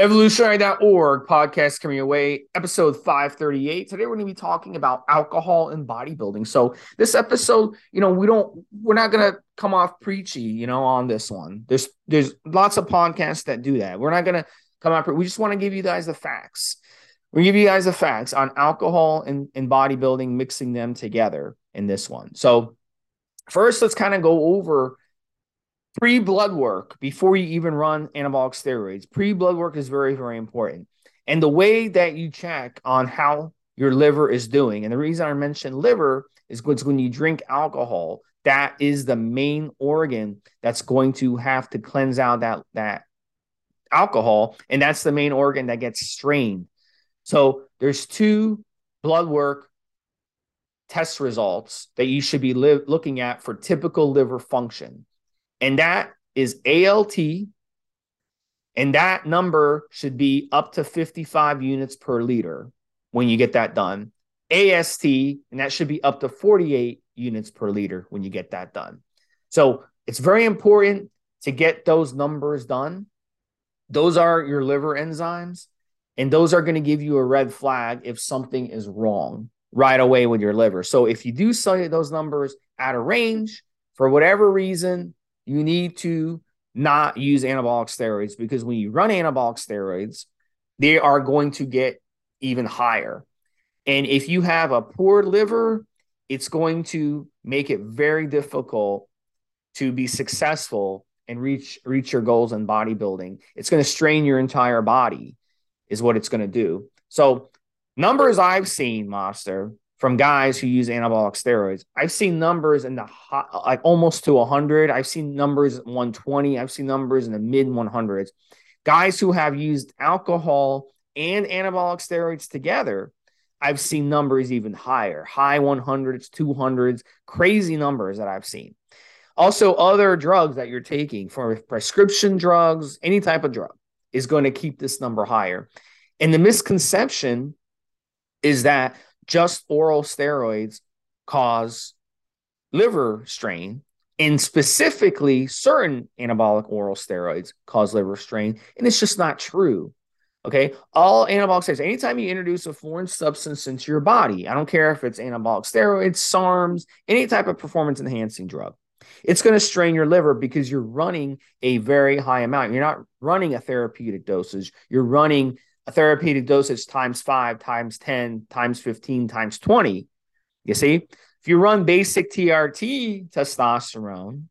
Evolutionary.org podcast coming your way, episode 538. Today we're going to be talking about alcohol and bodybuilding. So this episode, you know, we don't we're not going to come off preachy, you know, on this one. There's there's lots of podcasts that do that. We're not going to come out we just want to give you guys the facts. We give you guys the facts on alcohol and, and bodybuilding, mixing them together in this one. So first, let's kind of go over pre blood work before you even run anabolic steroids. Pre blood work is very, very important. And the way that you check on how your liver is doing, and the reason I mentioned liver is because when you drink alcohol, that is the main organ that's going to have to cleanse out that, that alcohol. And that's the main organ that gets strained. So there's two blood work test results that you should be li- looking at for typical liver function and that is ALT. And that number should be up to 55 units per liter when you get that done. AST, and that should be up to 48 units per liter when you get that done. So it's very important to get those numbers done. Those are your liver enzymes, and those are going to give you a red flag if something is wrong right away with your liver. So if you do see those numbers out of range for whatever reason, you need to not use anabolic steroids because when you run anabolic steroids, they are going to get even higher. And if you have a poor liver, it's going to make it very difficult to be successful and reach reach your goals in bodybuilding. It's going to strain your entire body, is what it's going to do. So, numbers I've seen, Mobster, from guys who use anabolic steroids. I've seen numbers in the hot, like almost to 100. I've seen numbers 120. I've seen numbers in the mid 100s. Guys who have used alcohol and anabolic steroids together, I've seen numbers even higher, high 100s, 200s, crazy numbers that I've seen. Also, other drugs that you're taking for prescription drugs, any type of drug is going to keep this number higher. And the misconception is that just oral steroids cause liver strain and specifically certain anabolic oral steroids cause liver strain and it's just not true okay? All anabolic steroids anytime you introduce a foreign substance into your body i don't care if it's anabolic steroids sarms any type of performance enhancing drug it's going to strain your liver because you're running a very high amount. You're not running a therapeutic dosage. You're running therapeutic dosage times five, times 10, times 15, times 20. You see, if you run basic TRT testosterone,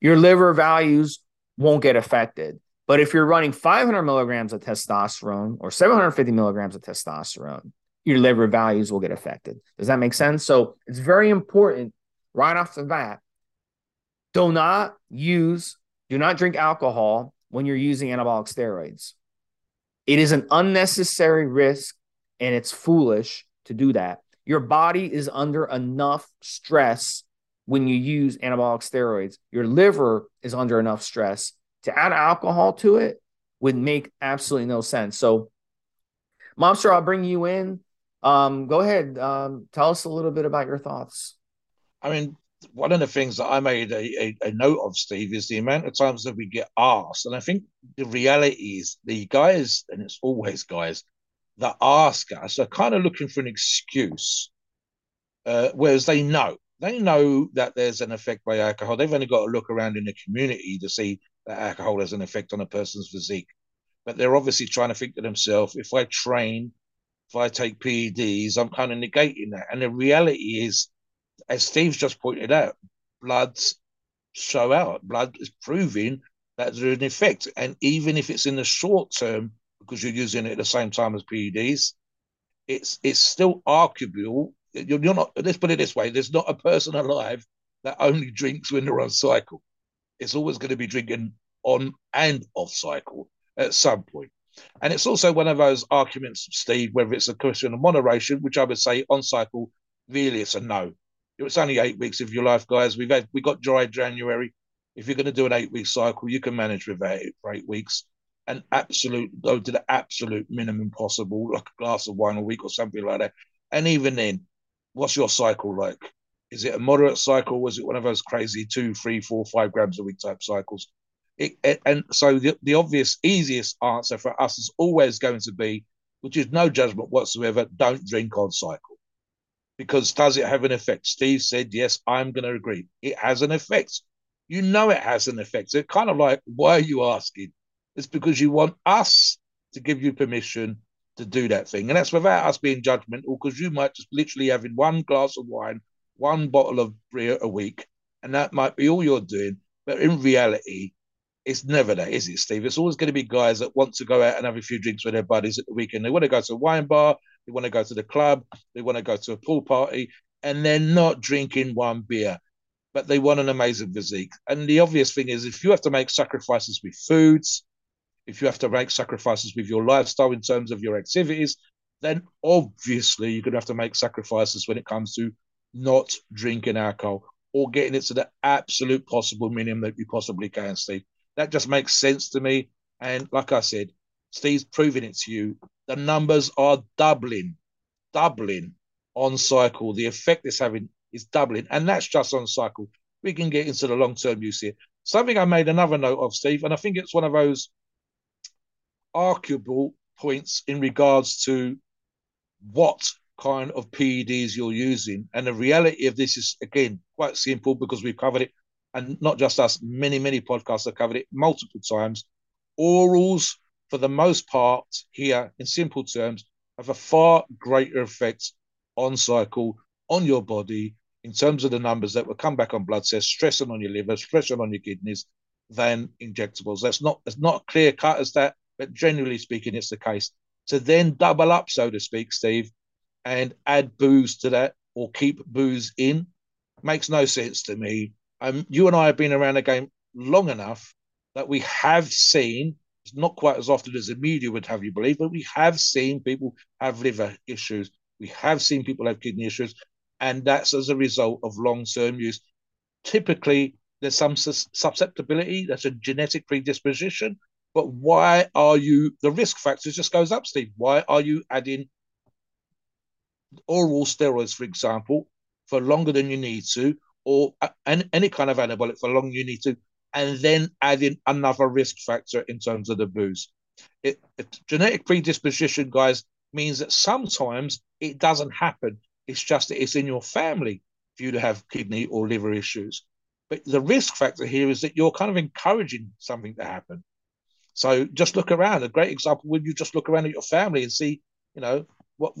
your liver values won't get affected. But if you're running 500 milligrams of testosterone or 750 milligrams of testosterone, your liver values will get affected. Does that make sense? So it's very important right off the bat. Do not use, do not drink alcohol when you're using anabolic steroids. It is an unnecessary risk and it's foolish to do that. Your body is under enough stress when you use anabolic steroids. Your liver is under enough stress. To add alcohol to it would make absolutely no sense. So, Mobster, I'll bring you in. Um, go ahead. Um, tell us a little bit about your thoughts. I mean, one of the things that I made a, a, a, note of, Steve, is the amount of times that we get asked. And I think the reality is the guys, and it's always guys, that ask us are kind of looking for an excuse, uh, whereas they know. They know that there's an effect by alcohol. They've only got to look around in the community to see that alcohol has an effect on a person's physique. But they're obviously trying to think to themselves, if I train, if I take PEDs, I'm kind of negating that. And the reality is, as Steve's just pointed out, bloods show out. Blood is proving that there's an effect. And even if it's in the short term, because you're using it at the same time as PEDs, it's it's still arguable. You're, you're not. Let's put it this way: there's not a person alive that only drinks when they're on cycle. It's always going to be drinking on and off cycle at some point. And it's also one of those arguments, Steve, whether it's a question of moderation, which I would say on cycle, really it's a no. It's only eight weeks of your life, guys. We've had we got dry January. If you're going to do an eight week cycle, you can manage with that for eight weeks. And absolute go to the absolute minimum possible, like a glass of wine a week or something like that. And even then, what's your cycle like? Is it a moderate cycle? Was it one of those crazy two, three, four, five grams a week type cycles? It, it, and so the, the obvious, easiest answer for us is always going to be, which is no judgment whatsoever, don't drink on cycle. Because does it have an effect? Steve said, yes, I'm going to agree. It has an effect. You know it has an effect. So kind of like, why are you asking? It's because you want us to give you permission to do that thing. And that's without us being judgmental, because you might just literally having one glass of wine, one bottle of beer a week, and that might be all you're doing. But in reality, it's never that, is it, Steve? It's always going to be guys that want to go out and have a few drinks with their buddies at the weekend. They want to go to a wine bar, they want to go to the club, they want to go to a pool party, and they're not drinking one beer, but they want an amazing physique. And the obvious thing is if you have to make sacrifices with foods, if you have to make sacrifices with your lifestyle in terms of your activities, then obviously you're going to have to make sacrifices when it comes to not drinking alcohol or getting it to the absolute possible minimum that you possibly can, Steve. That just makes sense to me. And like I said, Steve's proving it to you. The numbers are doubling, doubling on cycle. The effect it's having is doubling, and that's just on cycle. We can get into the long term use here. Something I made another note of, Steve, and I think it's one of those arguable points in regards to what kind of PEDs you're using. And the reality of this is, again, quite simple because we've covered it and not just us, many, many podcasts have covered it multiple times. Orals, for the most part, here in simple terms, have a far greater effect on cycle, on your body, in terms of the numbers that will come back on blood tests, stressing on your liver, stressing on your kidneys, than injectables. That's not it's not clear cut as that, but generally speaking, it's the case. To then double up, so to speak, Steve, and add booze to that or keep booze in makes no sense to me um, you and I have been around the game long enough that we have seen, it's not quite as often as the media would have you believe, but we have seen people have liver issues. We have seen people have kidney issues. And that's as a result of long term use. Typically, there's some susceptibility, that's a genetic predisposition. But why are you, the risk factors just goes up, Steve. Why are you adding oral steroids, for example, for longer than you need to? or any, kind of anabolic for long you need to, and then add in another risk factor in terms of the booze. It, it, genetic predisposition, guys, means that sometimes it doesn't happen. It's just that it's in your family for you to have kidney or liver issues. But the risk factor here is that you're kind of encouraging something to happen. So just look around. A great example when you just look around at your family and see, you know, what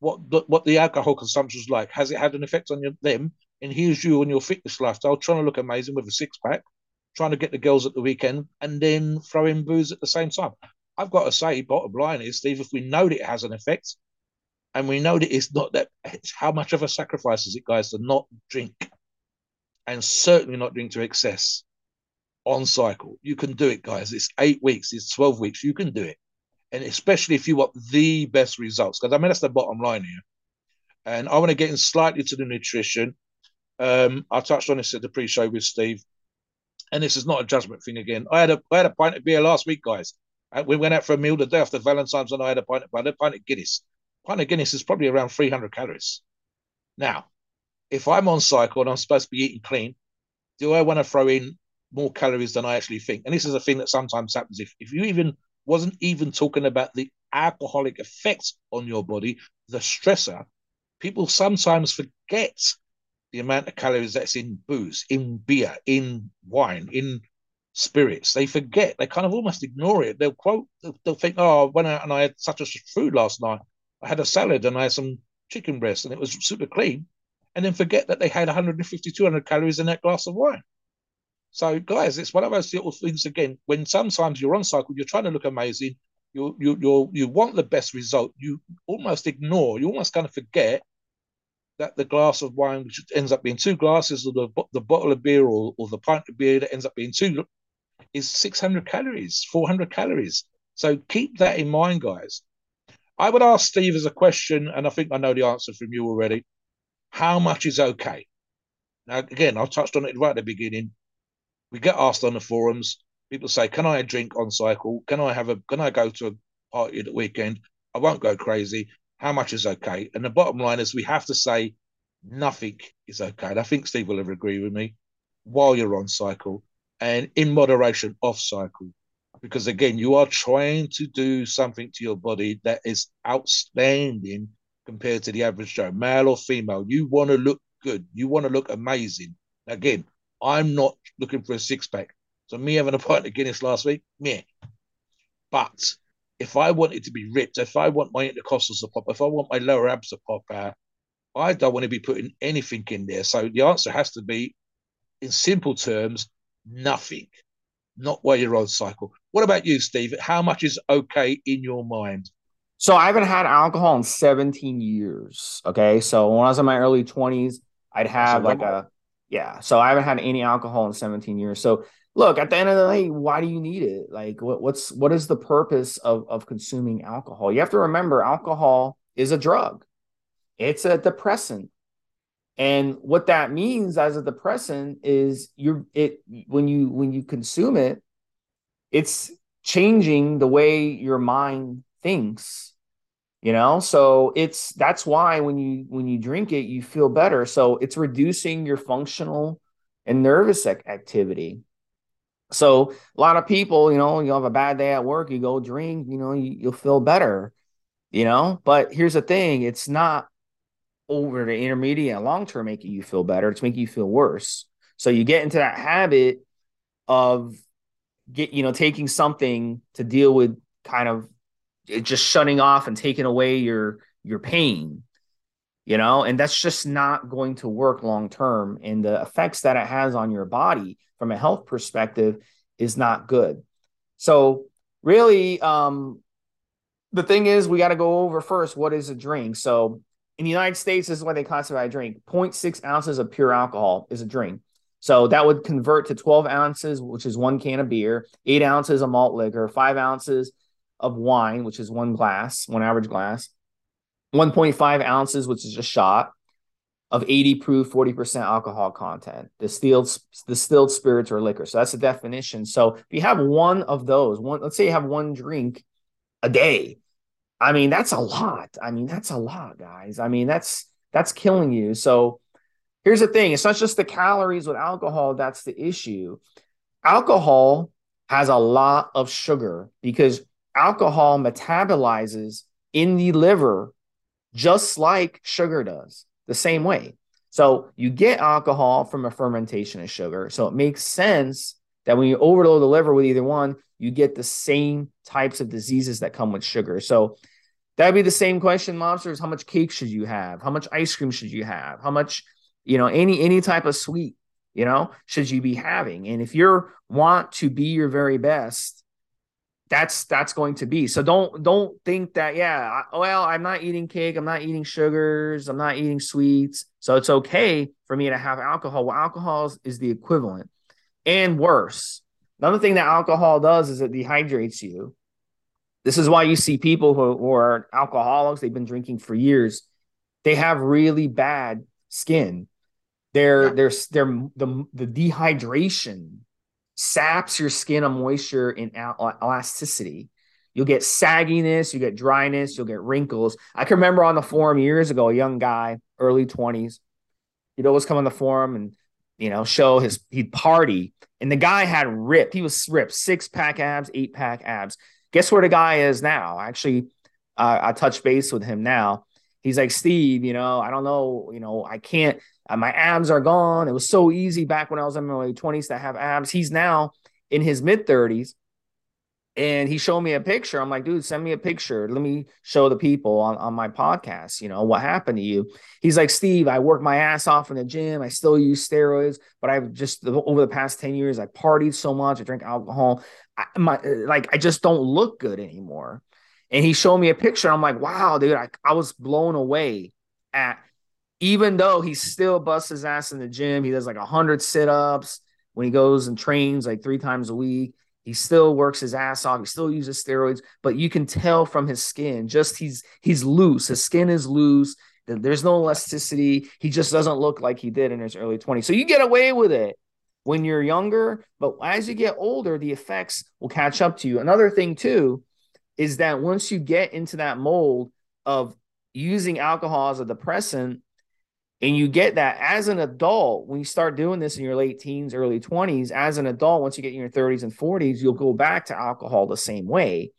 what the, what the alcohol consumption is like. Has it had an effect on your, them? and here's you on your fitness lifestyle trying to look amazing with a six pack, trying to get the girls at the weekend, and then throwing booze at the same time. I've got to say, bottom line is, Steve, if we know that it has an effect, and we know that it's not that, it's how much of a sacrifice is it, guys, to not drink, and certainly not drink to excess on cycle. You can do it, guys. It's eight weeks, it's 12 weeks. You can do it. And especially if you want the best results, because I mean, that's the bottom line here. And I want to get in slightly to the nutrition um, I touched on this at the pre-show with Steve, and this is not a judgment thing again. I had a I had a pint of beer last week, guys. Uh, we went out for a meal the day after Valentine's, and I had a pint of, I had a pint of Guinness. A pint of Guinness is probably around 300 calories. Now, if I'm on cycle and I'm supposed to be eating clean, do I want to throw in more calories than I actually think? And this is a thing that sometimes happens. If, if you even wasn't even talking about the alcoholic effects on your body, the stressor, people sometimes forget the amount of calories that's in booze, in beer, in wine, in spirits. They forget. They kind of almost ignore it. They'll quote. They'll, think, "Oh, I went out and I had such a food last night. I had a salad and I had some chicken breast and it was super clean," and then forget that they had 150, 200 calories in that glass of wine. So, guys, it's one of those little things again. When sometimes you're on cycle, you're trying to look amazing. You you you you want the best result. You almost ignore. You almost kind of forget that the glass of wine, which ends up being two glasses, or the, the bottle of beer, or, or the pint of beer that ends up being two, is 600 calories, 400 calories. So keep that in mind, guys. I would ask Steve as a question, and I think I know the answer from you already. How much is okay? Now, again, I touched on it right at the beginning. We get asked on the forums. People say, "Can I drink on cycle? Can I have a? Can I go to a party at the weekend? I won't go crazy how much is okay? And the bottom line is we have to say nothing is okay. And I think Steve will ever agree with me while you're on cycle. and in moderation off cycle. Because again, you are trying to do something to your body that is outstanding compared to the average Joe, male or female. You want to look good. You want to look amazing. Again, I'm not looking for a six pack. So me having a pint of Guinness last week, meh. But if I wanted to be ripped, if I want my intercostals to pop, if I want my lower abs to pop out, I don't want to be putting anything in there. So the answer has to be, in simple terms, nothing. Not while you're on cycle. What about you, Steve? How much is okay in your mind? So I haven't had alcohol in 17 years. Okay. So when I was in my early 20s, I'd have like a yeah. So I haven't had any alcohol in 17 years. So look, at the end of the day, why do you need it? Like what, what's what is the purpose of of consuming alcohol? You have to remember alcohol is a drug. It's a depressant. And what that means as a depressant is you're it when you when you consume it, it's changing the way your mind thinks you know so it's that's why when you when you drink it you feel better so it's reducing your functional and nervous activity so a lot of people you know you have a bad day at work you go drink you know you, you'll feel better you know? But here's the thing it's not over the intermediate and long term making you feel better it's making you feel worse. So you get into that habit of get you know taking something to deal with kind of just shutting off and taking away your your pain you know and that's just not going to work long term and the effects that it has on your body from a health perspective is not good. So really um the thing is we got to go over first what is a drink? So in the united states this is what they classify a drink. 0.6 ounces of pure alcohol is a drink. So that would convert to 12 ounces which is one can of beer 8 ounces of malt liquor 5 ounces of wine, which is one glass, one average glass, 1.5 ounces, which is a shot of 80 proof, 40% alcohol content, distilled distilled spirits or liquor. So that's the definition. So if you have one of those, one let's say you have one drink a day. I mean, that's a lot. I mean, that's a lot, guys. I mean, that's that's killing you. So here's the thing, it's not just the calories with alcohol that's the issue. Alcohol has a lot of sugar because alcohol metabolizes in the liver just like sugar does, the same way. So you get alcohol from a fermentation of sugar. So it makes sense that when you overload the liver with either one, you get the same types of diseases that come with sugar. So that'd be the same question, monsters. How much cake should you have? How much ice cream should you have? How much, you know, any any type of sweet, you know, should you be having? And if you want to be your very best, that's that's going to be. So don't don't think that yeah well i'm not eating cake i'm not eating sugars i'm not eating sweets. So it's okay for me to have alcohol. Well alcohol is the equivalent. And worse another thing that alcohol does is it dehydrates you. This is why you see people who, who are alcoholics they've been drinking for years. They have really bad skin. They're yeah. they're they're the the dehydration saps your skin of moisture and elasticity. You'll get sagginess, you get dryness, you'll get wrinkles. I can remember on the forum years ago, a young guy, early 20s, he'd always come on the forum and you know, show his he'd party. And the guy had ripped, he was ripped, six pack abs, eight pack abs. Guess where the guy is now? Actually, uh, I touch base with him now. He's like, Steve, you know, I don't know, you know, I can't, uh, my abs are gone. It was so easy back when I was in my early 20s to have abs. He's now in his mid 30s and he showed me a picture. I'm like, dude, send me a picture. Let me show the people on, on my podcast, you know, what happened to you. He's like, Steve, I work my ass off in the gym. I still use steroids, but I've just over the past 10 years, I partied so much. I drink alcohol. I, my, like, I just don't look good anymore. And he showed me a picture. I'm like, wow, dude, I, I was blown away at even though he still busts his ass in the gym, he does like 100 sit ups when he goes and trains like three times a week. He still works his ass off. He still uses steroids, but you can tell from his skin, just he's he's loose. His skin is loose. There's no elasticity. He just doesn't look like he did in his early 20s. So you get away with it when you're younger, but as you get older, the effects will catch up to you. Another thing too is that once you get into that mold of using alcohol as a depressant, And you get that as an adult, when you start doing this in your late teens, early 20s, as an adult, once you get in your 30s and 40s, you'll go back to alcohol the same way.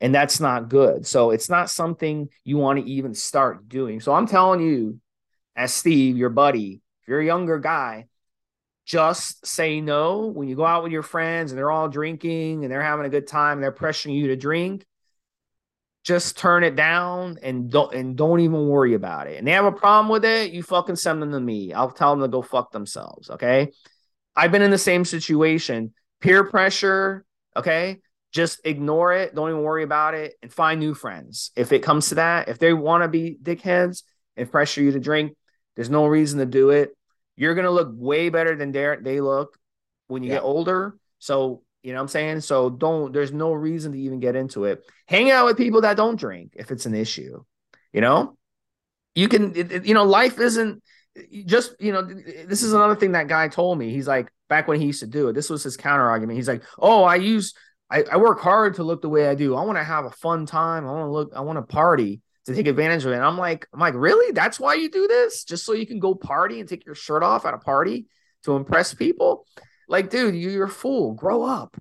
And that's not good. So it's not something you want to even start doing. So I'm telling you, as Steve, your buddy, if you're a younger guy, just say no when you go out with your friends and they're all drinking and they're having a good time and they're pressuring you to drink just turn it down and don't and don't even worry about it. And they have a problem with it you fucking send them to me. I'll tell them to go fuck themselves okay? I've been in the same situation. Peer pressure okay? Just ignore it don't even worry about it and find new friends. If it comes to that if they want to be dickheads and pressure you to drink there's no reason to do it. You're gonna look way better than they look when you yeah. get older. So you know what I'm saying? So don't there's no reason to even get into it. Hang out with people that don't drink if it's an issue. You know? You can it, it, you know, life isn't just, you know, this is another thing that guy told me. He's like, back when he used to do it, this was his counter argument. He's like, Oh, I use I, I work hard to look the way I do. I want to have a fun time. I want to look, I want to party to take advantage of it. And I'm like, I'm like, really? That's why you do this? Just so you can go party and take your shirt off at a party to impress people? Like, dude, you, you're a fool. Grow up.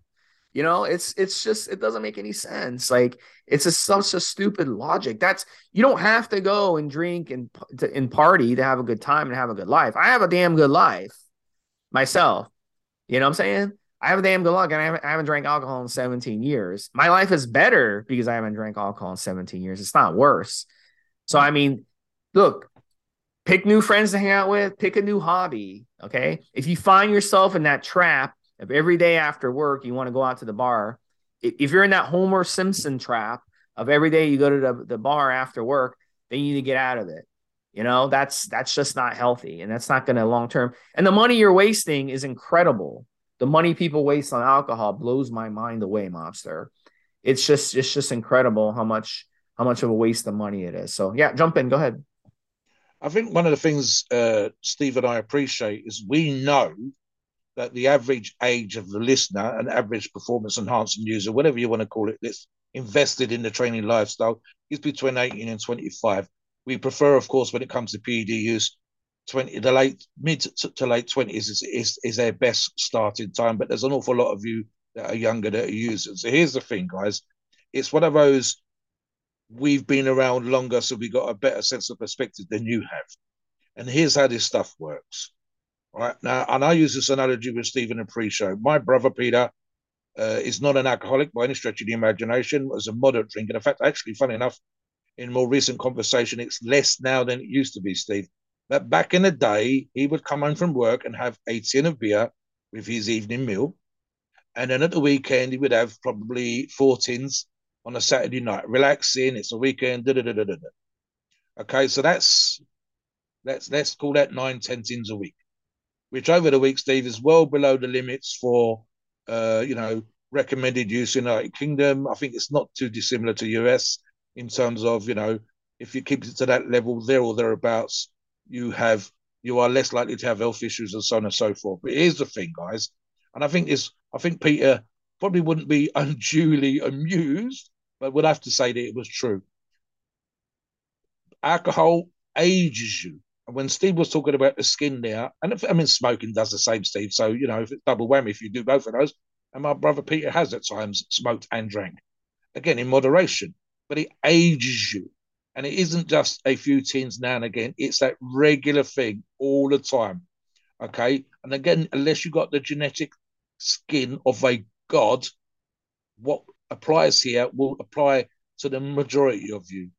You know, it's it's just it doesn't make any sense. Like it's a, such a stupid logic. That's you don't have to go and drink and to, and party to have a good time and have a good life. I have a damn good life myself. You know what I'm saying? I have a damn good luck and I haven't, I haven't drank alcohol in 17 years. My life is better because I haven't drank alcohol in 17 years. It's not worse. So, I mean, look, pick new friends to hang out with, pick a new hobby. Okay. If you find yourself in that trap of every day after work, you want to go out to the bar. If you're in that Homer Simpson trap of every day you go to the, the bar after work, then you need to get out of it. You know, that's that's just not healthy and that's not to long term. And the money you're wasting is incredible the money people waste on alcohol blows my mind away, mobster. It's just it's just incredible how much how much of a waste of money it is. So yeah, jump in. Go ahead. I think one of the things uh, Steve and I appreciate is we know that the average age of the listener and average performance enhancing user, whatever you want to call it, that's invested in the training lifestyle is between 18 and 25. We prefer, of course, when it comes to PED use, 20 the late mid to, to late 20s is, is is their best starting time but there's an awful lot of you that are younger that are users so here's the thing guys it's one of those we've been around longer so we got a better sense of perspective than you have. And here's how this stuff works right? Now and i use this analogy with stephen and pre-show. My brother peter uh, is not an alcoholic by any stretch of the imagination was a moderate drinker. In fact actually funny enough in more recent conversation it's less now than it used to be steve. But back in the day, he would come home from work and have a tin of beer with his evening meal. And then at the weekend, he would have probably four tins on a Saturday night, relaxing. It's a weekend. Da, da, da, da, da. Okay, so that's let's let's call that nine, ten tins a week, which over the week, Steve, is well below the limits for uh, you know recommended use in the United Kingdom. I think it's not too dissimilar to US in terms of you know if you keep it to that level there or thereabouts, you have you are less likely to have health issues and so on and so forth. But here's the thing, guys, and I think this I think Peter probably wouldn't be unduly amused, but we'd have to say that it was true. Alcohol ages you. And when Steve was talking about the skin there, and if, I mean smoking does the same, Steve. So you know, if it's double whammy if you do both of those. And my brother Peter has at times smoked and drank, again in moderation, but it ages you. And it isn't just a few tins now and again, it's that regular thing all the time. Okay. And again, unless you got the genetic skin of a god, what applies here will apply to the majority of you.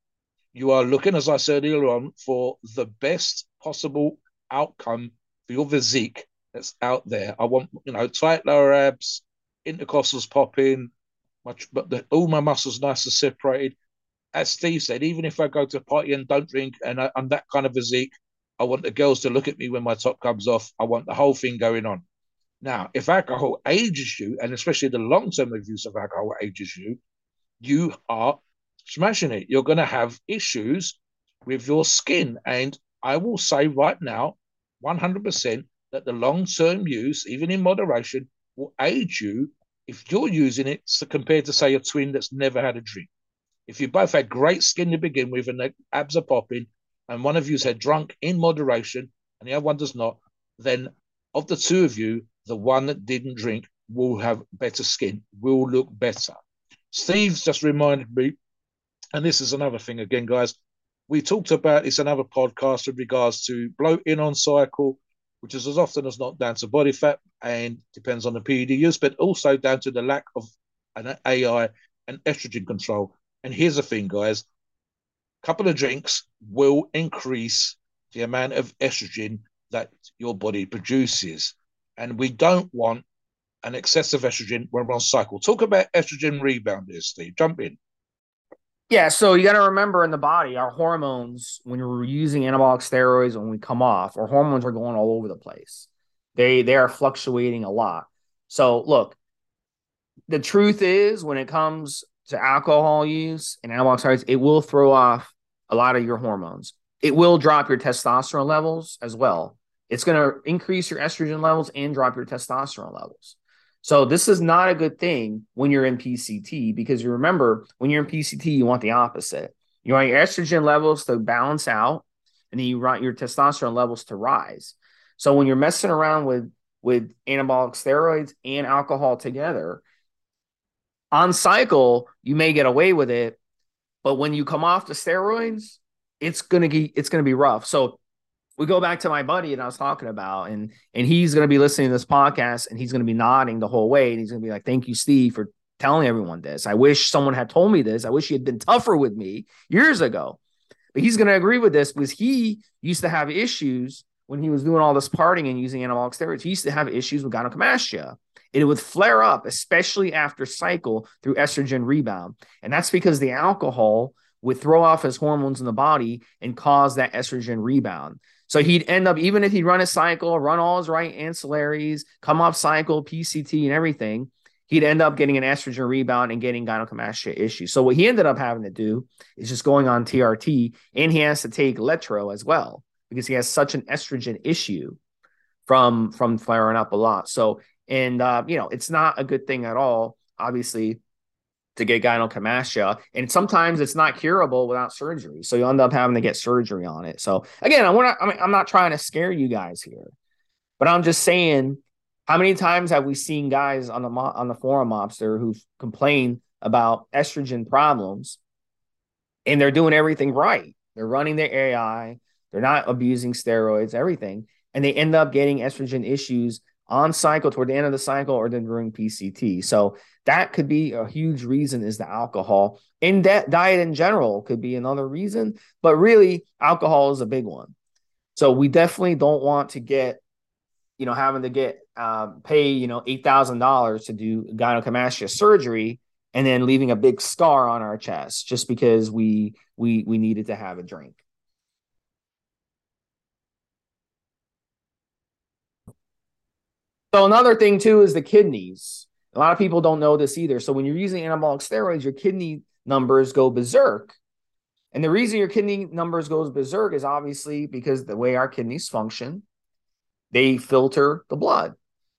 You are looking, as I said earlier on, for the best possible outcome for your physique that's out there. I want, you know, tight lower abs, intercostals popping, much, but the, all my muscles nice and separated as Steve said, even if I go to a party and don't drink and I, am that kind of physique, I want the girls to look at me when my top comes off. I want the whole thing going on. Now, if alcohol ages you, and especially the long term use of alcohol ages you, you are smashing it. You're going to have issues with your skin. And I will say right now, 100%, that the long term use, even in moderation, will age you if you're using it compared to, say, a twin that's never had a drink. If you both had great skin to begin with and the abs are popping, and one of you said drunk in moderation, and the other one does not, then of the two of you, the one that didn't drink will have better skin, will look better. Steve's just reminded me, and this is another thing again, guys. We talked about it's another podcast in regards to bloating on cycle, which is as often as not down to body fat and depends on the PED use, but also down to the lack of an AI and estrogen control. And here's the thing, guys: a couple of drinks will increase the amount of estrogen that your body produces, and we don't want an excessive estrogen when we're on cycle. Talk about estrogen rebound, here, Steve. Jump in. Yeah, so you got to remember in the body, our hormones, when we're using anabolic steroids, when we come off, our hormones are going all over the place. They they are fluctuating a lot. So look, the truth is, when it comes to alcohol use and anabolic steroids, it will throw off a lot of your hormones. It will drop your testosterone levels as well. It's going to increase your estrogen levels and drop your testosterone levels. So this is not a good thing when you're in PCT because you remember when you're in PCT, you want the opposite. You want your estrogen levels to balance out, and then you want your testosterone levels to rise. So when you're messing around with with anabolic steroids and alcohol together, on cycle you may get away with it, but when you come off the steroids, it's gonna be it's gonna be rough. So we go back to my buddy and I was talking about, and and he's to be listening to this podcast and he's to be nodding the whole way, and he's to be like, "Thank you, Steve, for telling everyone this. I wish someone had told me this. I wish he had been tougher with me years ago." But he's to agree with this because he used to have issues when he was doing all this partying and using anabolic steroids. He used to have issues with gynecomastia. It would flare up, especially after cycle through estrogen rebound, and that's because the alcohol would throw off his hormones in the body and cause that estrogen rebound. So he'd end up, even if he'd run a cycle, run all his right ancillaries, come off cycle, PCT, and everything, he'd end up getting an estrogen rebound and getting gynecomastia issues. So what he ended up having to do is just going on TRT, and he has to take Letro as well because he has such an estrogen issue from from flaring up a lot. So and uh, you know it's not a good thing at all. Obviously, to get gynecomastia. And sometimes it's not curable without surgery. So you end up having to get surgery on it. So again, I'm not, I mean, I'm not trying to scare you guys here, but I'm just saying, how many times have we seen guys on the on the forum mobster who've complained about estrogen problems and they're doing everything right. They're running their AI, they're not abusing steroids, everything, and they end up getting estrogen issues on cycle toward the end of the cycle or then during PCT. So that could be a huge reason is the alcohol. And that diet in general could be another reason, but really alcohol is a big one. So we definitely don't want to get, you know, having to get uh, pay, you know, eight thousand dollars to do gynecomastia surgery and then leaving a big scar on our chest just because we we we needed to have a drink. So another thing too is the kidneys. A lot of people don't know this either. So when you're using anabolic steroids, your kidney numbers go berserk. And the reason your kidney numbers goes berserk is obviously because the way our kidneys function, they filter the blood.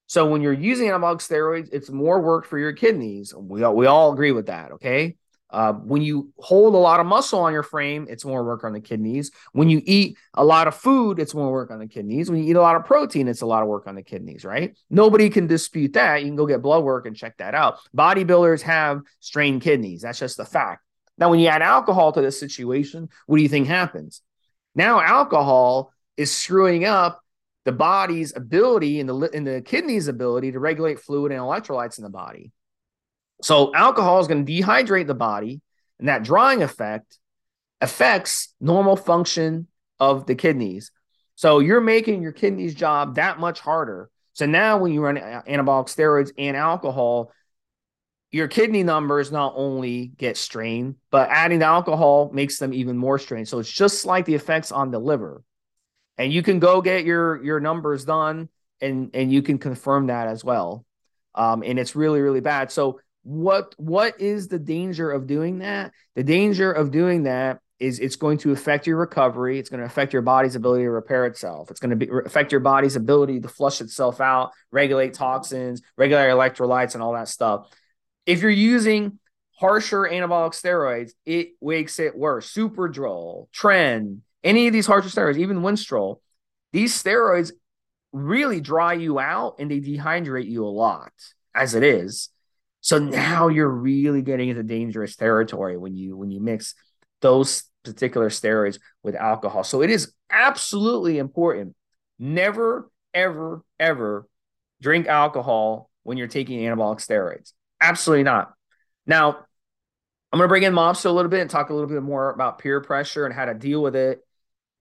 So when you're using anabolic steroids, it's more work for your kidneys. We all, we all agree with that, okay? Uh, when you hold a lot of muscle on your frame, it's more work on the kidneys. When you eat a lot of food, it's more work on the kidneys. When you eat a lot of protein, it's a lot of work on the kidneys, right? Nobody can dispute that. You can go get blood work and check that out. Bodybuilders have strained kidneys. That's just a fact. Now, when you add alcohol to this situation, what do you think happens? Now, alcohol is screwing up the body's ability and the, and the kidney's ability to regulate fluid and electrolytes in the body. So alcohol is going to dehydrate the body, and that drying effect affects normal function of the kidneys. So you're making your kidneys job that much harder. So now when you run anabolic steroids and alcohol, your kidney numbers not only get strained, but adding the alcohol makes them even more strained. So it's just like the effects on the liver. And you can go get your your numbers done and and you can confirm that as well. Um, and it's really really bad. So what what is the danger of doing that? The danger of doing that is it's going to affect your recovery. It's going to affect your body's ability to repair itself. It's going to be, affect your body's ability to flush itself out regulate toxins regulate electrolytes and all that stuff. If you're using harsher anabolic steroids it makes it worse. Superdrol tren any of these harsher steroids, even Winstrol, these steroids really dry you out and they dehydrate you a lot as it is. So now you're really getting into dangerous territory when you when you mix those particular steroids with alcohol. So it is absolutely important. Never, ever, ever drink alcohol when you're taking anabolic steroids. Absolutely not. Now, I'm going to bring in Mobster a little bit and talk a little bit more about peer pressure and how to deal with it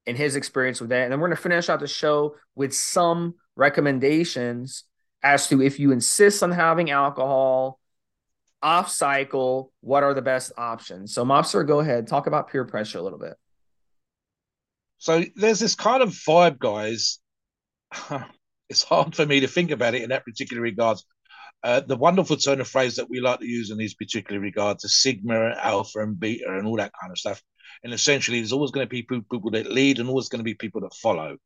and his experience with that. And then we're going to finish out the show with some recommendations as to if you insist on having alcohol off cycle, what are the best options? So, Mobster, go ahead, talk about peer pressure a little bit. So, there's this kind of vibe, guys. it's hard for me to think about it in that particular regard. Uh, the wonderful turn of phrase that we like to use in these particular regards is sigma, alpha, and beta, and all that kind of stuff. And essentially, there's always going to be people that lead and always going to be people that follow.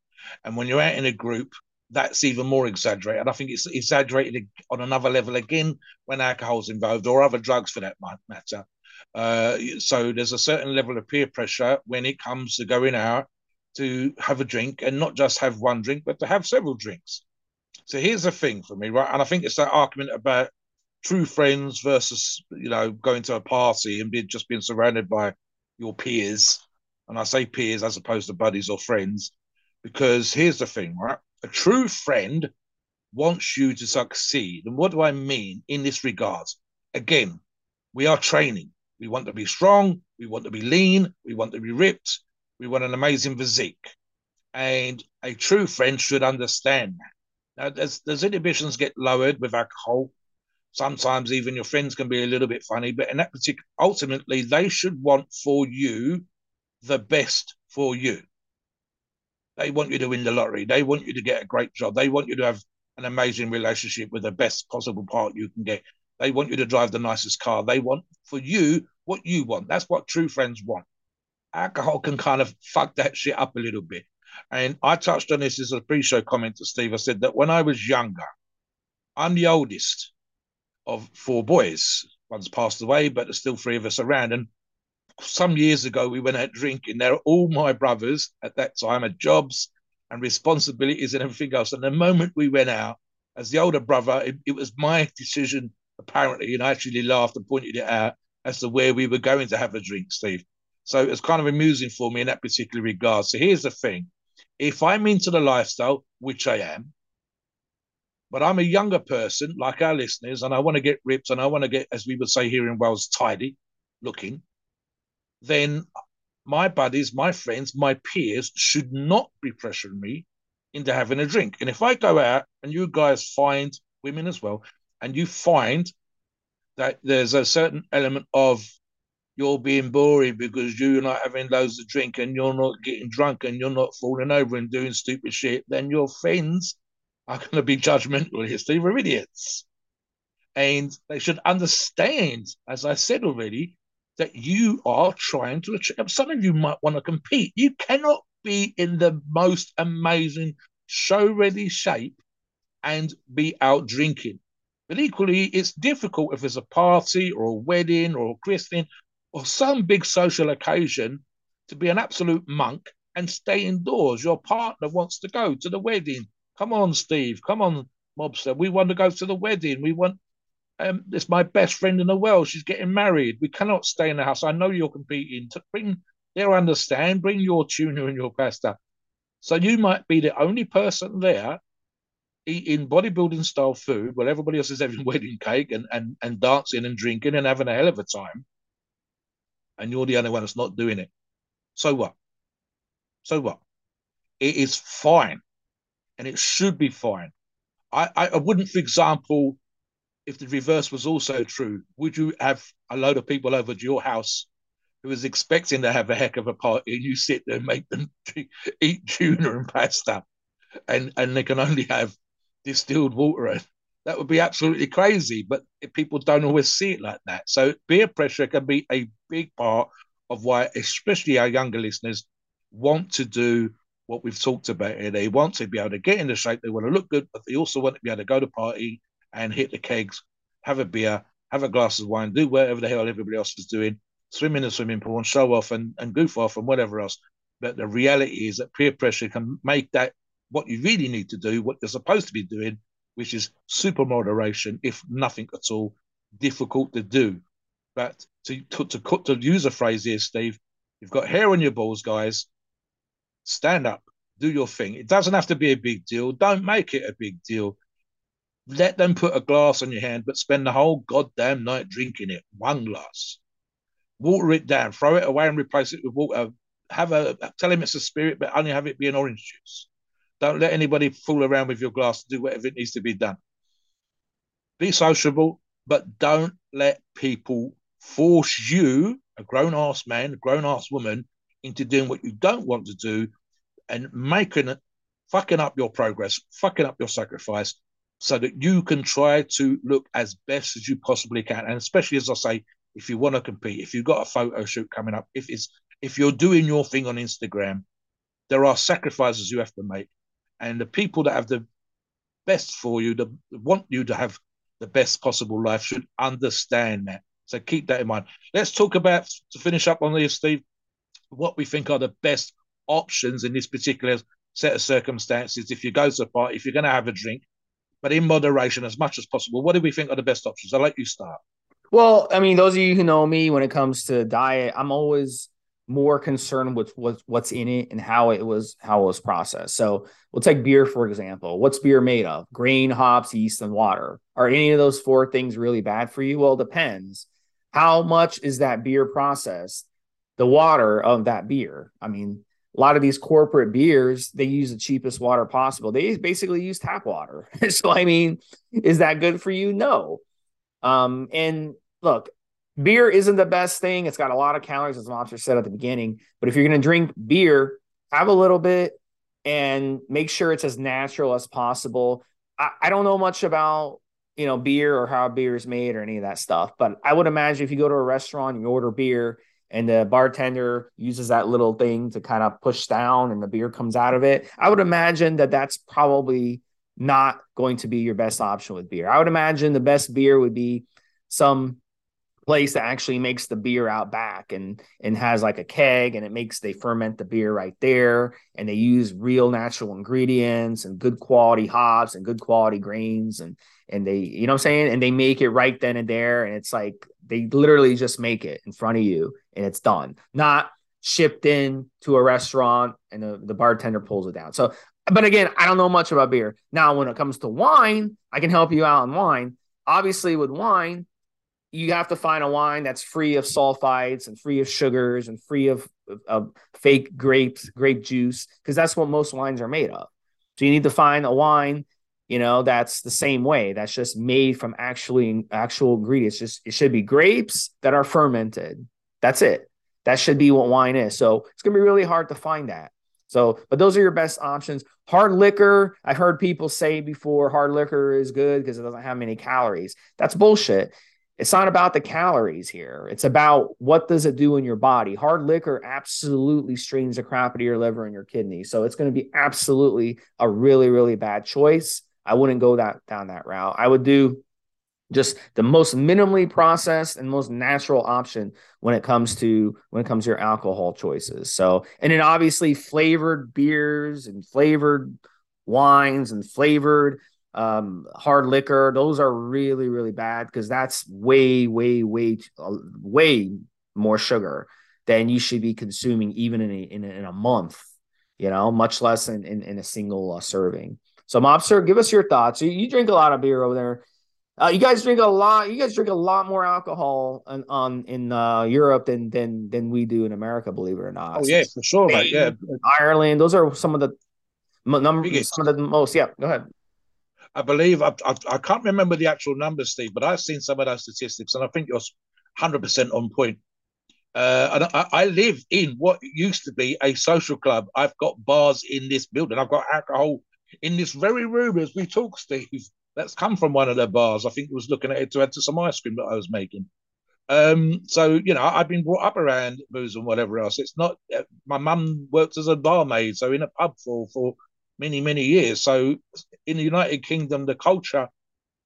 And when you're out in a group, that's even more exaggerated. I think it's exaggerated on another level again when alcohol's involved or other drugs for that matter. Uh, so there's a certain level of peer pressure when it comes to going out to have a drink and not just have one drink, but to have several drinks. So here's the thing for me, right? And I think it's that argument about true friends versus, you know, going to a party and being just being surrounded by your peers. And I say peers as opposed to buddies or friends, because here's the thing, right? A true friend wants you to succeed. And what do I mean in this regard? Again, we are training. We want to be strong. We want to be lean. We want to be ripped. We want an amazing physique. And a true friend should understand that. Now, there's inhibitions get lowered with alcohol. Sometimes even your friends can be a little bit funny, but in that particular, ultimately, they should want for you the best for you. They want you to win the lottery. They want you to get a great job. They want you to have an amazing relationship with the best possible part you can get. They want you to drive the nicest car. They want for you what you want. That's what true friends want. Alcohol can kind of fuck that shit up a little bit. And I touched on this as a pre show comment to Steve. I said that when I was younger, I'm the oldest of four boys. One's passed away, but there's still three of us around. And some years ago, we went out drinking. They're all my brothers at that time had jobs and responsibilities and everything else. And the moment we went out, as the older brother, it, it was my decision, apparently, and I actually laughed and pointed it out as to where we were going to have a drink, Steve. So it's kind of amusing for me in that particular regard. So here's the thing if I'm into the lifestyle, which I am, but I'm a younger person like our listeners, and I want to get ripped and I want to get, as we would say here in Wales, tidy looking, then my buddies, my friends, my peers should not be pressuring me into having a drink. And if I go out and you guys find women as well, and you find that there's a certain element of you're being boring because you're not having loads of drink and you're not getting drunk and you're not falling over and doing stupid shit, then your friends are going to be judgmental. History are idiots. And they should understand, as I said already, that you are trying to achieve. Some of you might want to compete. You cannot be in the most amazing show ready shape and be out drinking. But equally, it's difficult if there's a party or a wedding or a christening or some big social occasion to be an absolute monk and stay indoors. Your partner wants to go to the wedding. Come on, Steve. Come on, Mobster. We want to go to the wedding. We want. Um, it's my best friend in the world. She's getting married. We cannot stay in the house. I know you're competing. Bring, they'll understand. Bring your tuna and your pasta. So you might be the only person there eating bodybuilding style food while everybody else is having wedding cake and, and, and dancing and drinking and having a hell of a time and you're the only one that's not doing it. So what? So what? It is fine, and it should be fine. I, I, I wouldn't, for example, if the reverse was also true, would you have a load of people over to your house who was expecting to have a heck of a party, and you sit there and make them eat tuna and pasta, and and they can only have distilled water that would be absolutely crazy. But people don't always see it like that. So peer pressure can be a big part of why, especially our younger listeners, want to do what we've talked about here. They want to be able to get into shape. They want to look good, but they also want to be able to go to party and hit the kegs, have a beer, have a glass of wine, do whatever the hell everybody else is doing, swim in the swimming pool and show off and, and goof off and whatever else. But the reality is that peer pressure can make that what you really need to do, what you're supposed to be doing, which is super moderation, if nothing at all, difficult to do. But to to to, to use a phrase here, Steve, you've got hair on your balls, guys. Stand up, do your thing. It doesn't have to be a big deal. Don't make it a big deal. Let them put a glass on your hand, but spend the whole goddamn night drinking it. One glass. Water it down, throw it away and replace it with water. Have a tell him it's a spirit, but only have it be an orange juice. Don't let anybody fool around with your glass to do whatever it needs to be done. Be sociable, but don't let people force you, a grown ass man, a grown ass woman, into doing what you don't want to do and making it fucking up your progress, fucking up your sacrifice, so that you can try to look as best as you possibly can. And especially as I say, if you want to compete, if you've got a photo shoot coming up, if it's if you're doing your thing on Instagram, there are sacrifices you have to make. And the people that have the best for you, that want you to have the best possible life, should understand that. So keep that in mind. Let's talk about to finish up on this, Steve, what we think are the best options in this particular set of circumstances. If you go to a party, if you're going to have a drink, but in moderation as much as possible. What do we think are the best options? I'll let you start. Well, I mean, those of you who know me, when it comes to diet, I'm always more concerned with what's what's in it and how it was how it was processed. So we'll take beer for example. What's beer made of? Grain, hops, yeast, and water. Are any of those four things really bad for you? Well, it depends. How much is that beer processed? The water of that beer. I mean, a lot of these corporate beers, they use the cheapest water possible. They basically use tap water. so I mean, is that good for you? No. Um, and look, beer isn't the best thing. It's got a lot of calories, as Mobster said at the beginning. But if you're going to drink beer, have a little bit and make sure it's as natural as possible. I, I don't know much about you know beer or how beer is made or any of that stuff, but I would imagine if you go to a restaurant and you order beer and the bartender uses that little thing to kind of push down and the beer comes out of it, I would imagine that that's probably not going to be your best option with beer. I would imagine the best beer would be some place that actually makes the beer out back and and has like a keg and it makes they ferment the beer right there and they use real natural ingredients and good quality hops and good quality grains and and they you know what I'm saying and they make it right then and there and it's like they literally just make it in front of you and it's done not shipped in to a restaurant and the, the bartender pulls it down so but again I don't know much about beer now when it comes to wine I can help you out on wine obviously with wine you have to find a wine that's free of sulfites and free of sugars and free of, of, of fake grapes, grape juice, because that's what most wines are made of. So you need to find a wine, you know, that's the same way. That's just made from actually actual ingredients. Just it should be grapes that are fermented. That's it. That should be what wine is. So it's gonna be really hard to find that. So, but those are your best options. Hard liquor, I've heard people say before hard liquor is good because it doesn't have many calories. That's bullshit. It's not about the calories here. It's about what does it do in your body. Hard liquor absolutely strains the crap out of your liver and your kidney. So it's going to be absolutely a really, really bad choice. I wouldn't go that down that route. I would do just the most minimally processed and most natural option when it comes to when it comes to your alcohol choices. So, and then obviously flavored beers and flavored wines and flavored um, hard liquor. Those are really, really bad because that's way, way, way, uh, way more sugar than you should be consuming even in a, in a, in a month, you know, much less in, in, in a single uh, serving. So, Mobster, give us your thoughts. You, you drink a lot of beer over there. Uh, you guys drink a lot. You guys drink a lot more alcohol on, on in uh, Europe than than than we do in America. Believe it or not. Oh yeah, for sure. Spain, yeah, Ireland. Those are some of the numbers. Some of the most. Yeah. Go ahead. I believe I, I, I, can't remember the actual numbers, Steve, but I've seen some of those statistics, and I think you're 100 percent on point. Uh, and I, I, live in what used to be a social club. I've got bars in this building. I've got alcohol in this very room as we talk, Steve. That's come from one of the bars. I think it was looking at it to add to some ice cream that I was making. Um, so you know, I've been brought up around booze and whatever else. It's not. Uh, my mum worked as a barmaid, so in a pub for for many many years. So in the United Kingdom, the culture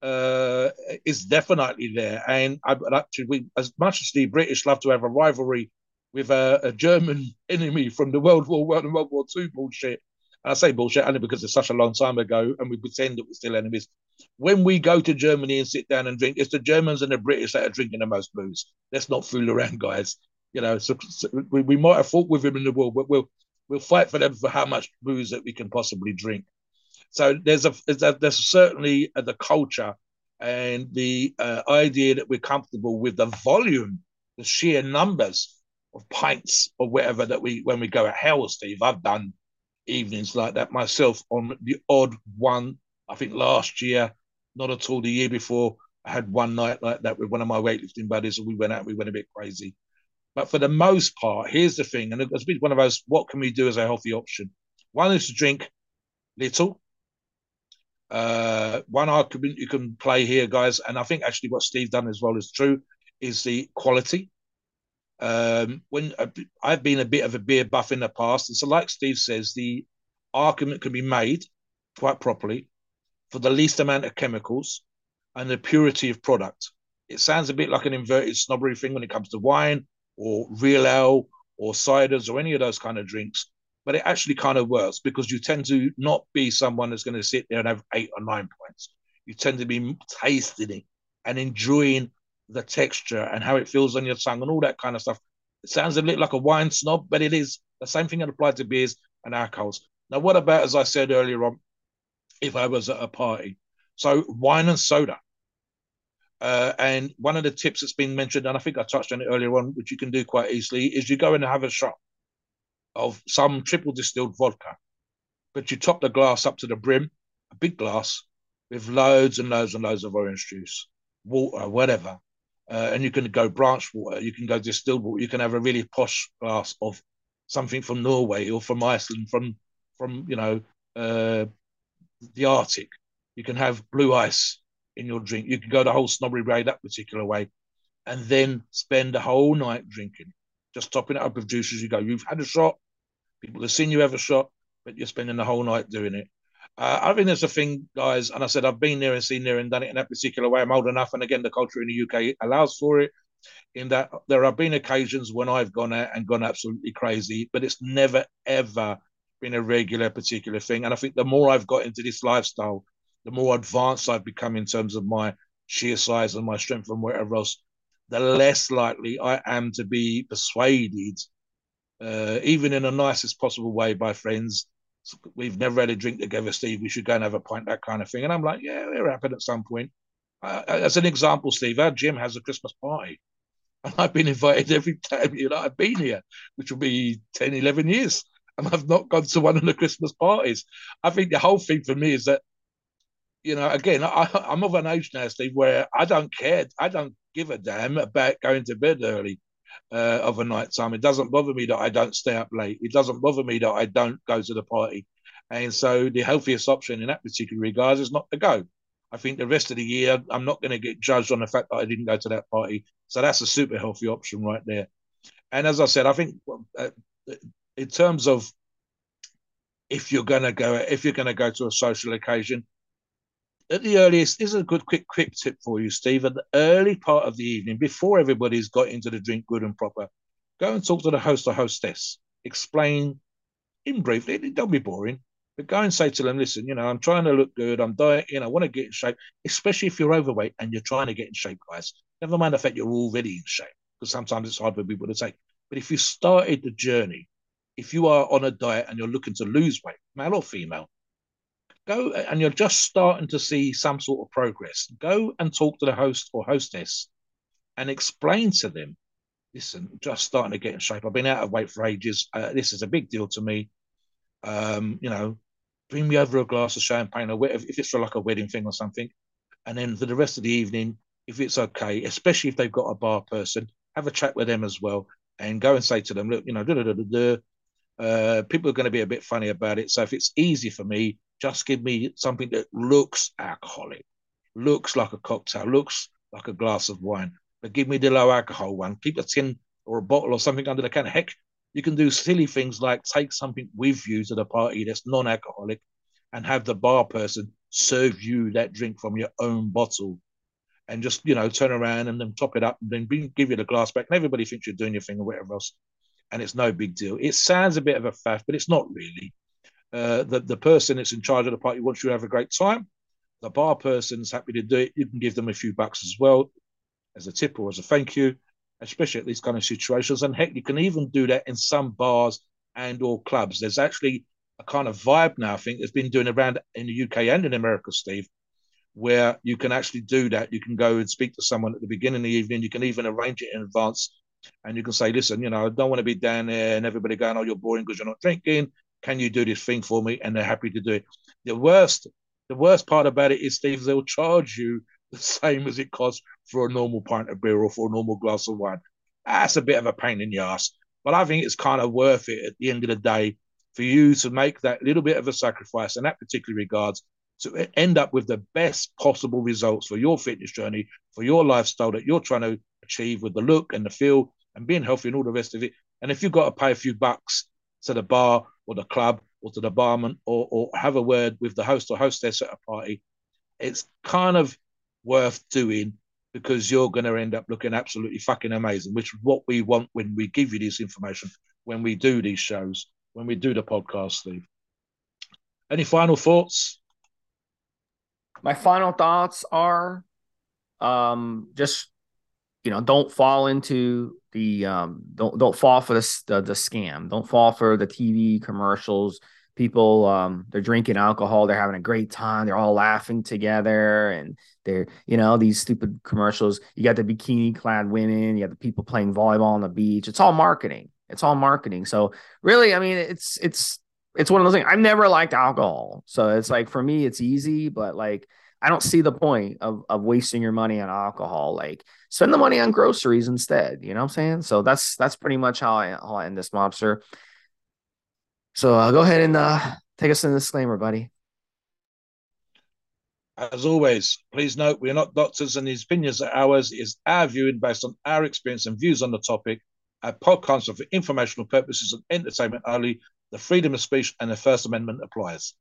uh, is definitely there, and I, actually, we, as much as the British love to have a rivalry with a, a German enemy from the World War One and World War Two bullshit. I say bullshit only because it's such a long time ago, and we pretend that we're still enemies. When we go to Germany and sit down and drink, it's the Germans and the British that are drinking the most booze. Let's not fool around, guys. You know, so, so we, we might have fought with them in the war, but we'll we'll fight for them for how much booze that we can possibly drink. So there's a there's certainly the culture and the uh, idea that we're comfortable with the volume, the sheer numbers of pints or whatever that we when we go at hell, Steve. I've done evenings like that myself on the odd one. I think last year, not at all the year before, I had one night like that with one of my weightlifting buddies, and we went out, we went a bit crazy. But for the most part, here's the thing, and it's been one of those: what can we do as a healthy option? One is to drink little. Uh, one argument you can play here, guys, and I think actually what Steve done as well is true, is the quality. Um, when uh, I've been a bit of a beer buff in the past, and so like Steve says, the argument can be made quite properly for the least amount of chemicals and the purity of product. It sounds a bit like an inverted snobbery thing when it comes to wine or real ale or ciders or any of those kind of drinks, but it actually kind of works because you tend to not be someone that's going to sit there and have eight or nine points. You tend to be tasting it and enjoying the texture and how it feels on your tongue and all that kind of stuff. It sounds a bit like a wine snob, but it is the same thing that applies to beers and alcohols. Now, what about, as I said earlier on, if I was at a party? So, wine and soda. Uh, and one of the tips that's been mentioned, and I think I touched on it earlier on, which you can do quite easily, is you go and have a shot of some triple distilled vodka, but you top the glass up to the brim, a big glass, with loads and loads and loads of orange juice, water, whatever uh, and you can go branch water, you can go distilled water, you can have a really posh glass of something from Norway or from Iceland, from from you know uh, the Arctic. You can have blue ice in your drink. You can go the whole snobbery way that particular way, and then spend the whole night drinking, just topping it up with juice as you go. You've had a shot. People have seen you have a shot, but you're spending the whole night doing it. Uh, I think there's a thing, guys, and I said I've been there and seen there and done it in that particular way. I'm old enough, and again, the culture in the UK allows for it. In that there have been occasions when I've gone out and gone absolutely crazy, but it's never ever been a regular particular thing. And I think the more I've got into this lifestyle, the more advanced I've become in terms of my sheer size and my strength and whatever else, the less likely I am to be persuaded, uh, even in the nicest possible way, by friends we've never had a drink together, Steve. We should go and have a pint, that kind of thing. And I'm like, yeah, it'll happen at some point. Uh, as an example, Steve, our gym has a Christmas party. And I've been invited every time you know I've been here, which will be 10, 11 years. And I've not gone to one of the Christmas parties. I think the whole thing for me is that, you know, again, I, I'm of an age now, Steve, where I don't care. I don't give a damn about going to bed early uh, of a night time. It doesn't bother me that I don't stay up late. It doesn't bother me that I don't go to the party. And so the healthiest option in that particular regard is not to go. I think the rest of the year, I'm not going to get judged on the fact that I didn't go to that party. So that's a super healthy option right there. And as I said, I think uh, in terms of if you're going to go, if you're going to go to a social occasion, at the earliest, this is a good quick quick tip for you, Steve. At the early part of the evening, before everybody's got into the drink good and proper, go and talk to the host or hostess. Explain in briefly, don't be boring, but go and say to them, listen, you know, I'm trying to look good, I'm dieting, I want to get in shape, especially if you're overweight and you're trying to get in shape, guys. Never mind the fact you're already in shape, because sometimes it's hard for people to take. But if you started the journey, if you are on a diet and you're looking to lose weight, male or female, go and you're just starting to see some sort of progress. Go and talk to the host or hostess and explain to them listen, just starting to get in shape. I've been out of weight for ages. Uh, this is a big deal to me. Um, you know, bring me over a glass of champagne or whatever, if it's for like a wedding thing or something. And then for the rest of the evening, if it's okay, especially if they've got a bar person, have a chat with them as well and go and say to them, look, you know, da, da, da, uh, people are going to be a bit funny about it. So if it's easy for me, just give me something that looks alcoholic, looks like a cocktail, looks like a glass of wine, but give me the low alcohol one. Keep a tin or a bottle or something under the can. Heck, you can do silly things like take something with you to the party that's non-alcoholic and have the bar person serve you that drink from your own bottle and just you know turn around and then top it up and then give you the glass back and everybody thinks you're doing your thing or whatever else and it's no big deal. It sounds a bit of a faff, but it's not really. Uh, the, the person that's in charge of the party wants you to have a great time. The bar person's happy to do it. You can give them a few bucks as well as a tip or as a thank you, especially at these kind of situations. And heck, you can even do that in some bars and or clubs. There's actually a kind of vibe now, I think, that's been doing around in the UK and in America, Steve, where you can actually do that. You can go and speak to someone at the beginning of the evening. You can even arrange it in advance. And you can say, listen, you know, I don't want to be down there and everybody going, oh, you're boring because you're not drinking. Can you do this thing for me? And they're happy to do it. The worst, the worst part about it is, Steve, they'll charge you the same as it costs for a normal pint of beer or for a normal glass of wine. That's a bit of a pain in the ass. But I think it's kind of worth it at the end of the day for you to make that little bit of a sacrifice in that particular regards to end up with the best possible results for your fitness journey, for your lifestyle that you're trying to achieve with the look and the feel and being healthy and all the rest of it. And if you've got to pay a few bucks to the bar or the club or to the barman or, or have a word with the host or hostess at a party, it's kind of worth doing because you're going to end up looking absolutely fucking amazing, which is what we want when we give you this information, when we do these shows, when we do the podcast, Steve. Any final thoughts? My final thoughts are um, just you know don't fall into the um, don't don't fall for the, the, the scam. Don't fall for the tv commercials. People um, they're drinking alcohol. They're having a great time. They're all laughing together and they're you know these stupid commercials. You got the bikini clad women. You got the people playing volleyball on the beach. It's all marketing. It's all marketing. So really i mean it's it's it's one of those things i've never liked alcohol so it's like for me it's easy but like I don't see the point of, of wasting your money on alcohol. Like spend the money on groceries instead. You know what I'm saying? So that's that's pretty much how I how I end this mobster. So uh, go ahead and uh, take us in the disclaimer, buddy. As always, please note we are not doctors and these opinions are ours. It is our viewing based on our experience and views on the topic. Our podcast are for informational purposes and entertainment only. The freedom of speech and the First Amendment applies.